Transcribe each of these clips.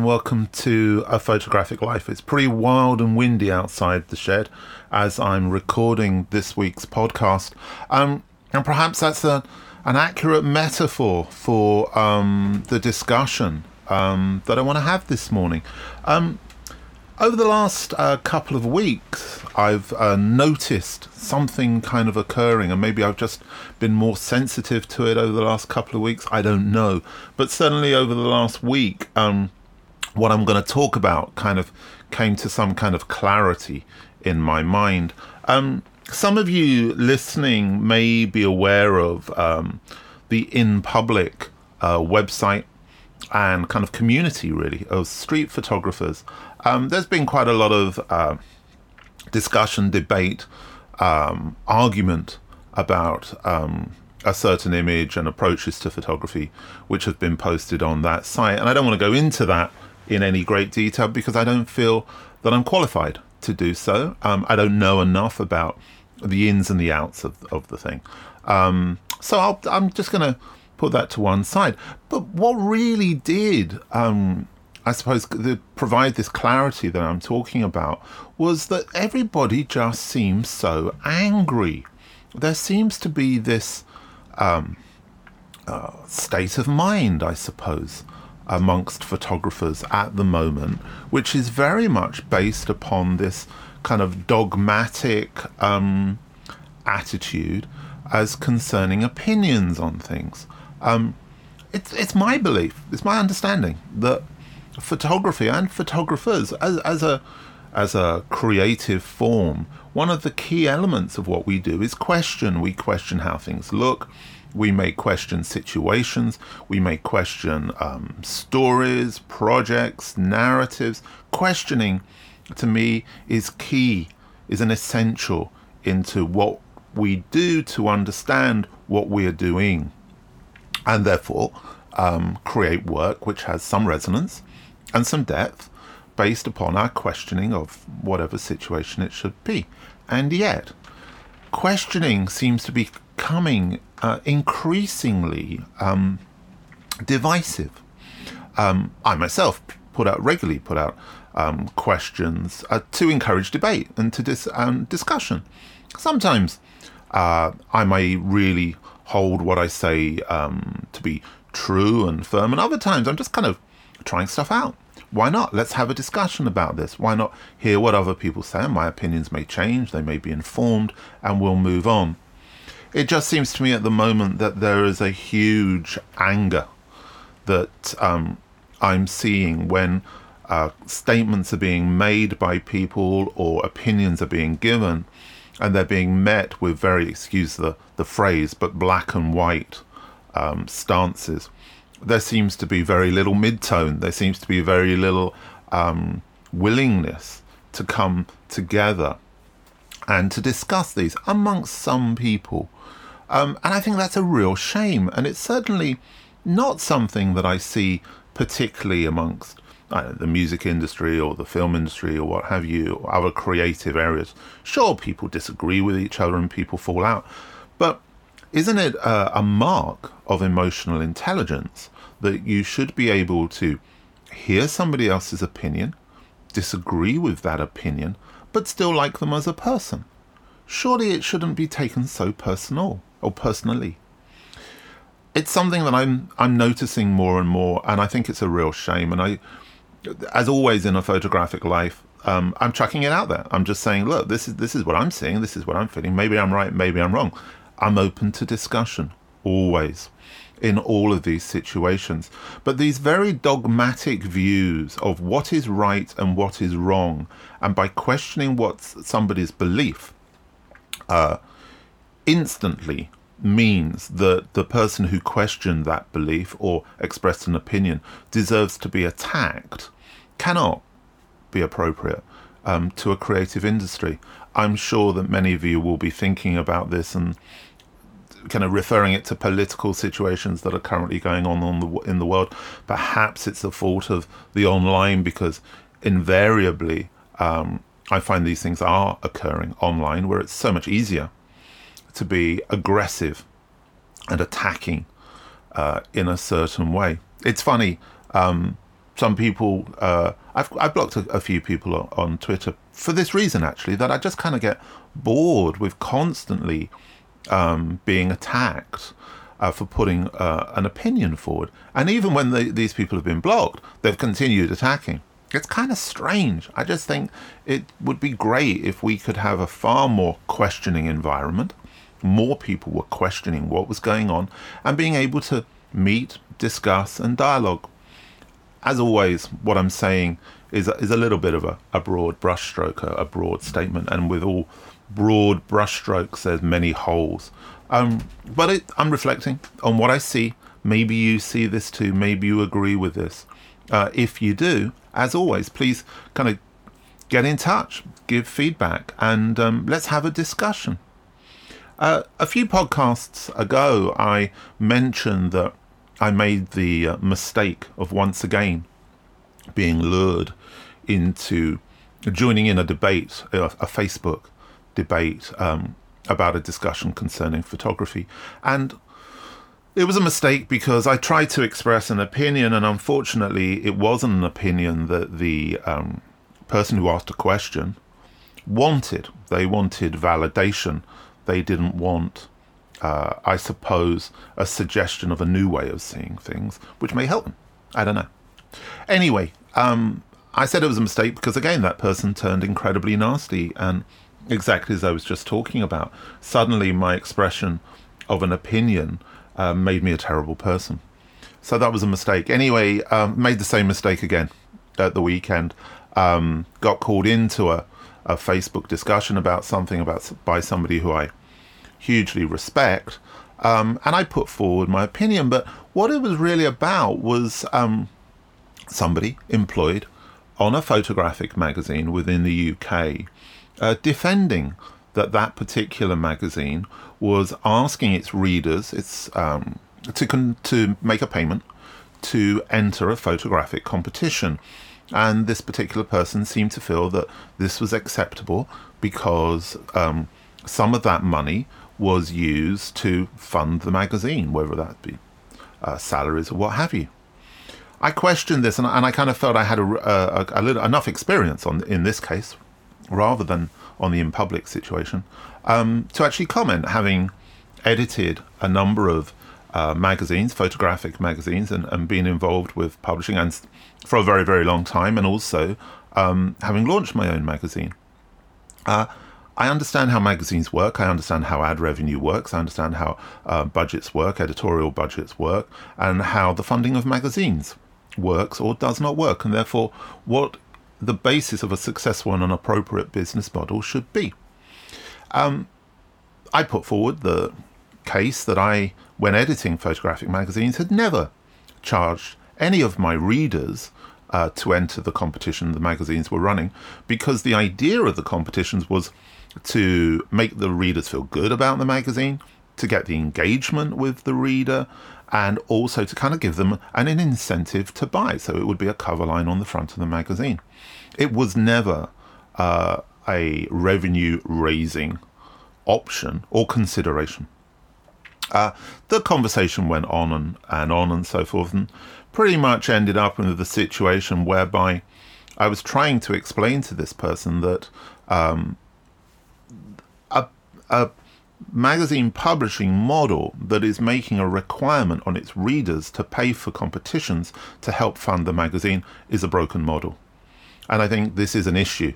And welcome to A Photographic Life. It's pretty wild and windy outside the shed as I'm recording this week's podcast. Um, and perhaps that's a, an accurate metaphor for um, the discussion um, that I want to have this morning. Um, over the last uh, couple of weeks, I've uh, noticed something kind of occurring, and maybe I've just been more sensitive to it over the last couple of weeks. I don't know. But certainly over the last week, um, what I'm going to talk about kind of came to some kind of clarity in my mind. Um, some of you listening may be aware of um, the In Public uh, website and kind of community, really, of street photographers. Um, there's been quite a lot of uh, discussion, debate, um, argument about um, a certain image and approaches to photography, which have been posted on that site. And I don't want to go into that in any great detail because I don't feel that I'm qualified to do so. Um, I don't know enough about the ins and the outs of, of the thing. Um, so i am just going to put that to one side. But what really did, um, I suppose, provide this clarity that I'm talking about was that everybody just seems so angry. There seems to be this um, uh, state of mind, I suppose, amongst photographers at the moment, which is very much based upon this kind of dogmatic um, attitude as concerning opinions on things. Um, it's it's my belief, it's my understanding that photography and photographers as as a as a creative form, one of the key elements of what we do is question. We question how things look. We may question situations. We may question um, stories, projects, narratives. Questioning, to me, is key, is an essential into what we do to understand what we are doing and therefore um, create work which has some resonance and some depth based upon our questioning of whatever situation it should be. And yet, questioning seems to be becoming uh, increasingly um, divisive. Um, I myself put out regularly put out um, questions uh, to encourage debate and to dis- um, discussion. Sometimes uh, I may really hold what I say um, to be true and firm, and other times I'm just kind of trying stuff out. Why not? Let's have a discussion about this. Why not hear what other people say? My opinions may change, they may be informed, and we'll move on. It just seems to me at the moment that there is a huge anger that um, I'm seeing when uh, statements are being made by people or opinions are being given and they're being met with very, excuse the, the phrase, but black and white um, stances. There seems to be very little mid-tone. There seems to be very little um, willingness to come together and to discuss these amongst some people. Um, and I think that's a real shame. And it's certainly not something that I see particularly amongst know, the music industry or the film industry or what have you, or other creative areas. Sure, people disagree with each other and people fall out, but isn't it a, a mark of emotional intelligence that you should be able to hear somebody else's opinion, disagree with that opinion, but still like them as a person? Surely it shouldn't be taken so personal or personally it's something that I'm I'm noticing more and more, and I think it's a real shame. And I as always in a photographic life, um, I'm chucking it out there. I'm just saying, look, this is this is what I'm seeing. This is what I'm feeling. Maybe I'm right. Maybe I'm wrong. I'm open to discussion always in all of these situations. But these very dogmatic views of what is right and what is wrong, and by questioning what somebody's belief, uh, instantly means that the person who questioned that belief or expressed an opinion deserves to be attacked cannot be appropriate um, to a creative industry. I'm sure that many of you will be thinking about this and kind of referring it to political situations that are currently going on, on the, in the world. Perhaps it's the fault of the online because invariably um, I find these things are occurring online where it's so much easier to be aggressive and attacking uh, in a certain way. It's funny. Um, some people, uh, I've, I've blocked a, a few people on, on Twitter for this reason, actually, that I just kind of get bored with constantly um, being attacked uh, for putting uh, an opinion forward. And even when the, these people have been blocked, they've continued attacking. It's kind of strange. I just think it would be great if we could have a far more questioning environment. More people were questioning what was going on and being able to meet, discuss, and dialogue. As always, what I'm saying is is a little bit of a, a broad brushstroke, a, a broad statement, and with all broad brushstrokes, there's many holes. Um, but it, I'm reflecting on what I see. Maybe you see this too. Maybe you agree with this. Uh, if you do, as always, please kind of get in touch, give feedback, and um, let's have a discussion. A few podcasts ago, I mentioned that I made the uh, mistake of once again being lured into joining in a debate, a, a Facebook debate um, about a discussion concerning photography. And it was a mistake because I tried to express an opinion, and unfortunately, it wasn't an opinion that the um, person who asked a question wanted. They wanted validation. They didn't want, uh, I suppose, a suggestion of a new way of seeing things, which may help them. I don't know. Anyway, um, I said it was a mistake because, again, that person turned incredibly nasty. And exactly as I was just talking about, suddenly my expression of an opinion um, made me a terrible person. So that was a mistake. Anyway, um, made the same mistake again at the weekend. Um, got called into a, a, Facebook discussion about something about by somebody who I hugely respect, um, and I put forward my opinion. But what it was really about was um, somebody employed on a photographic magazine within the UK uh, defending that that particular magazine was asking its readers its um, to con- to make a payment to enter a photographic competition. And this particular person seemed to feel that this was acceptable because um, some of that money was used to fund the magazine, whether that be uh, salaries or what have you. I questioned this, and, and I kind of felt I had a, a, a little enough experience on in this case, rather than on the in public situation, um, to actually comment, having edited a number of uh, magazines, photographic magazines, and, and been involved with publishing and for a very, very long time, and also um, having launched my own magazine. Uh, I understand how magazines work. I understand how ad revenue works. I understand how uh, budgets work, editorial budgets work, and how the funding of magazines works or does not work, and therefore what the basis of a successful and an appropriate business model should be. Um, I put forward the case that I, when editing photographic magazines, had never charged any of my readers uh, to enter the competition the magazines were running because the idea of the competitions was to make the readers feel good about the magazine, to get the engagement with the reader, and also to kind of give them an, an incentive to buy. So it would be a cover line on the front of the magazine. It was never uh, a revenue raising option or consideration. Uh, the conversation went on and, and on and so forth, and pretty much ended up in the situation whereby I was trying to explain to this person that um, a magazine publishing model that is making a requirement on its readers to pay for competitions to help fund the magazine is a broken model. And I think this is an issue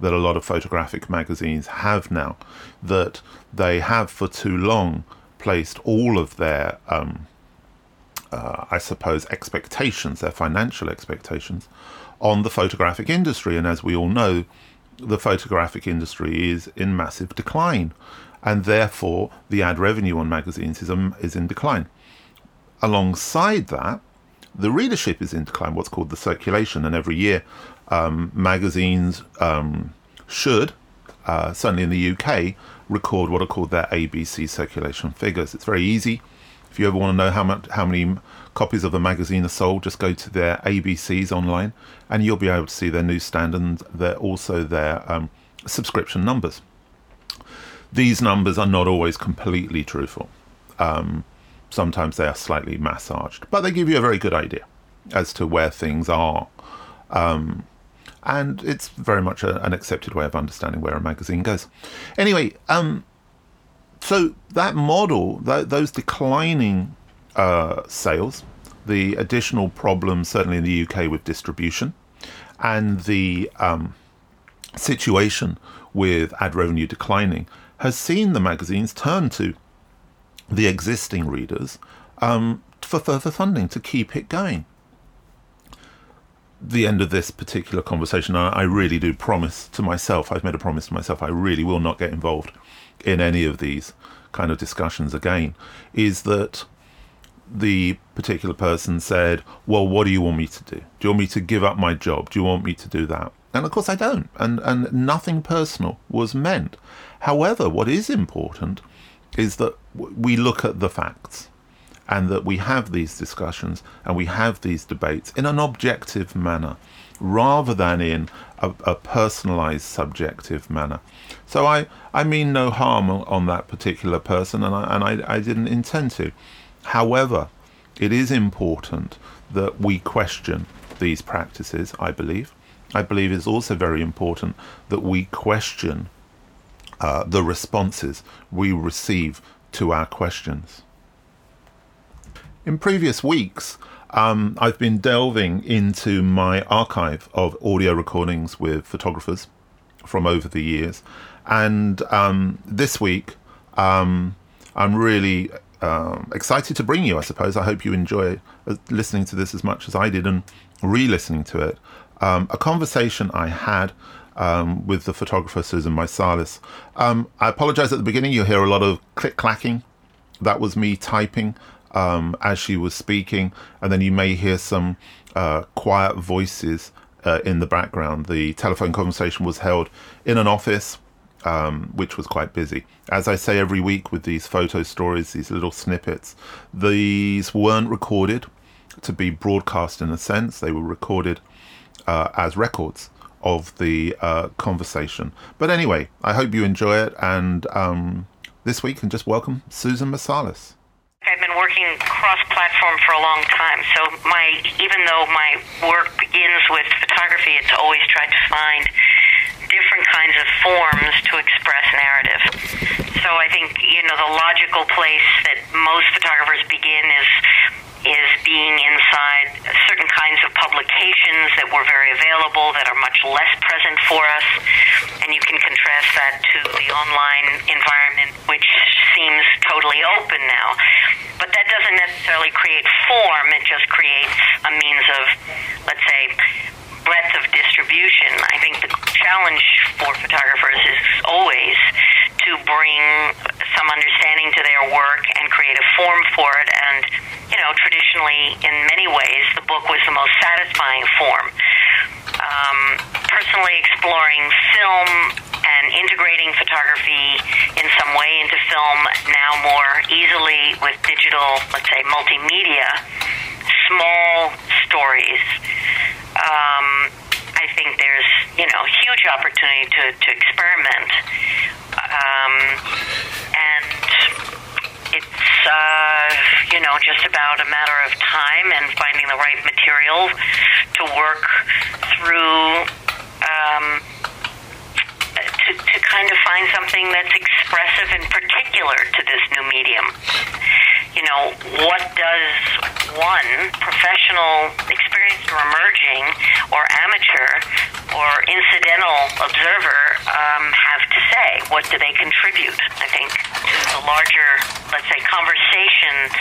that a lot of photographic magazines have now, that they have for too long placed all of their, um, uh, I suppose, expectations, their financial expectations, on the photographic industry. And as we all know, the photographic industry is in massive decline, and therefore the ad revenue on magazines is, um, is in decline. Alongside that, the readership is in decline, what's called the circulation, and every year um, magazines um, should, uh, certainly in the UK, record what are called their ABC circulation figures. It's very easy. If you ever want to know how much, how many copies of the magazine are sold, just go to their ABCs online, and you'll be able to see their newsstand and their also their um, subscription numbers. These numbers are not always completely truthful. Um, sometimes they are slightly massaged, but they give you a very good idea. as to where things are. Um, and it's very much a, an accepted way of understanding where a magazine goes. Anyway, um, so that model, th- those declining uh, sales, the additional problems, certainly in the UK, with distribution, and the um, situation with ad revenue declining, has seen the magazines turn to the existing readers um, for further funding to keep it going. The end of this particular conversation, I, I really do promise to myself, I've made a promise to myself, I really will not get involved in any of these kind of discussions again, is that the particular person said, Well, what do you want me to do? Do you want me to give up my job? Do you want me to do that? And of course, I don't. And, and nothing personal was meant. However, what is important is that we look at the facts and that we have these discussions and we have these debates in an objective manner rather than in a, a personalized subjective manner. So I, I mean no harm on that particular person and I, and I, I didn't intend to. However, it is important that we question these practices, I believe. I believe it's also very important that we question uh, the responses we receive to our questions. In previous weeks, um, I've been delving into my archive of audio recordings with photographers from over the years. And um, this week, um, I'm really um, excited to bring you, I suppose. I hope you enjoy uh, listening to this as much as I did and re listening to it. Um, a conversation I had um, with the photographer Susan Meiselas. Um, I apologize at the beginning, you'll hear a lot of click clacking. That was me typing um, as she was speaking, and then you may hear some uh, quiet voices uh, in the background. The telephone conversation was held in an office um, which was quite busy. As I say every week with these photo stories, these little snippets, these weren't recorded to be broadcast in a sense, they were recorded uh, as records of the uh, conversation. But anyway, I hope you enjoy it, and um, this week, and just welcome Susan Meiselas. I've been working cross-platform for a long time, so my even though my work begins with photography, it's always tried to find different kinds of forms to express narrative. So I think you know the logical place that most photographers begin is is being inside certain kinds of publications that were very available that are much less present for us and you can contrast that to the online environment totally open now but that doesn't necessarily create form it just creates a means of let's say breadth of distribution. I think the challenge for photographers is always to bring some understanding to their work and create a form for it. And, you know, traditionally, in many ways, the book was the most satisfying form. Um, personally exploring film and integrating photography in some way into film now more easily with digital, let's say, multimedia, small stories um, I think there's you know huge opportunity to, to experiment, um, and it's uh, you know just about a matter of time and finding the right material to work through. Um, kind of find something that's expressive and particular to this new medium you know, what does one professional, experienced or emerging, or amateur, or incidental observer um, have to say? What do they contribute? I think to the larger, let's say, conversation,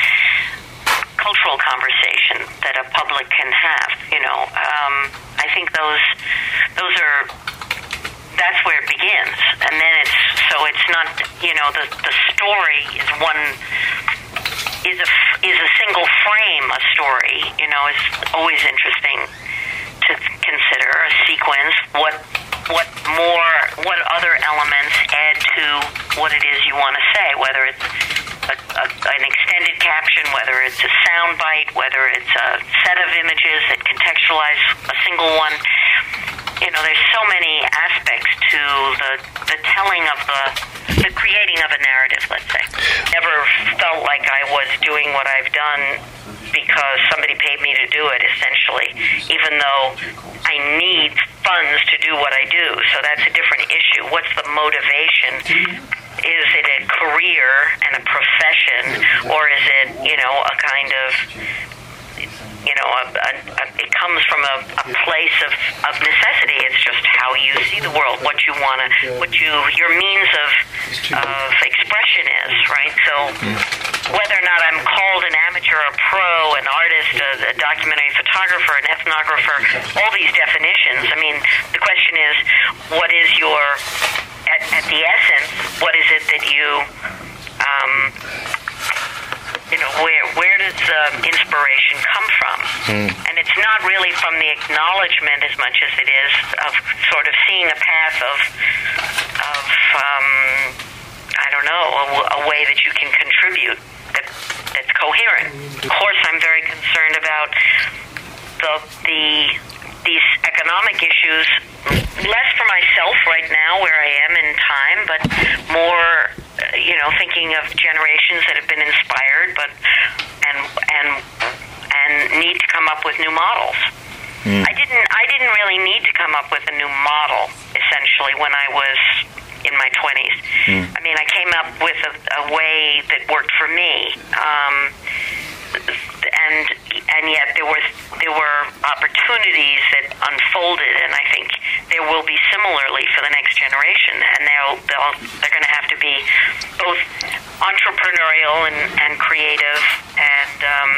cultural conversation that a public can have. You know, um, I think those those are that's where it begins, and then it's so it's not you know the the story is one is a is a single frame a story. You know, is always interesting to consider a sequence. What what more? What other elements add to what it is you want to say? Whether it's a, a, an extended caption, whether it's a sound bite, whether it's a set of images that contextualize a single one. You know, there's so many aspects to the the telling of the the creating of a narrative, let's say. Never felt like I was doing what I've done because somebody paid me to do it, essentially, even though I need funds to do what I do. So that's a different issue. What's the motivation? Is it a career and a profession, or is it, you know, a kind of you know, a, a, a, it comes from a, a place of, of necessity. It's just how you see the world, what you want to, what you, your means of, of expression is, right? So whether or not I'm called an amateur, a pro, an artist, a, a documentary photographer, an ethnographer, all these definitions. I mean, the question is, what is your, at, at the essence, what is it that you, um, you know, where where does uh, inspiration come from? Hmm. And it's not really from the acknowledgement as much as it is of sort of seeing a path of of um, I don't know a, a way that you can contribute that that's coherent. Of course, I'm very concerned about the the these economic issues less for myself right now where I am in time, but more you know thinking of generations that have been inspired, but and and and need to come up with new models. I didn't I didn't really need to come up with a new model essentially when I was in my 20s. I mean, I came up with a, a way that worked for me. Um, and and yet there was there were opportunities that unfolded, and I think will be similarly for the next generation, and they'll they'll they're going to have to be both entrepreneurial and, and creative and um,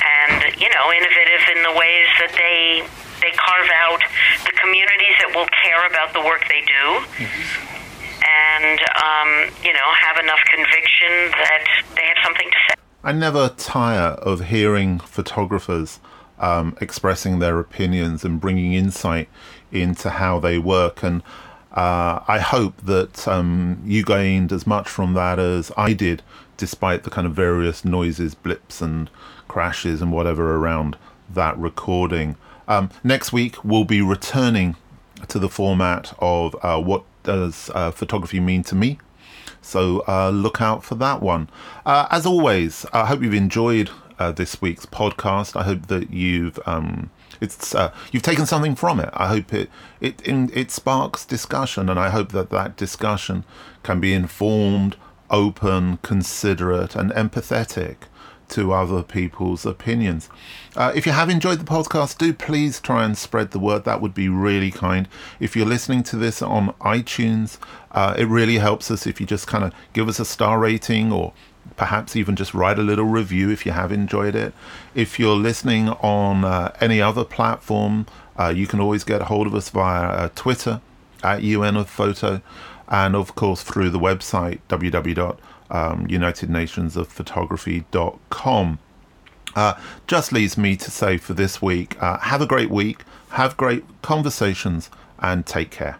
and you know innovative in the ways that they they carve out the communities that will care about the work they do and um, you know have enough conviction that they have something to say. I never tire of hearing photographers um, expressing their opinions and bringing insight into how they work. And uh, I hope that um, you gained as much from that as I did, despite the kind of various noises, blips, and crashes and whatever around that recording. Um, next week, we'll be returning to the format of uh, what does uh, photography mean to me so uh, look out for that one. Uh, as always, I hope you've enjoyed uh, this week's podcast. I hope that you've um, it's uh, you've taken something from it. I hope it it in, it sparks discussion, and I hope that that discussion can be informed, open, considerate, and empathetic to other people's opinions. Uh, if you have enjoyed the podcast, do please try and spread the word. That would be really kind. If you're listening to this on iTunes, uh, it really helps us if you just kind of give us a star rating or perhaps even just write a little review if you have enjoyed it. If you're listening on uh, any other platform, uh, you can always get a hold of us via uh, Twitter at UN of Photo and of course through the website www um, Uh, just leaves me to say for this week uh, have a great week, have great conversations, and take care.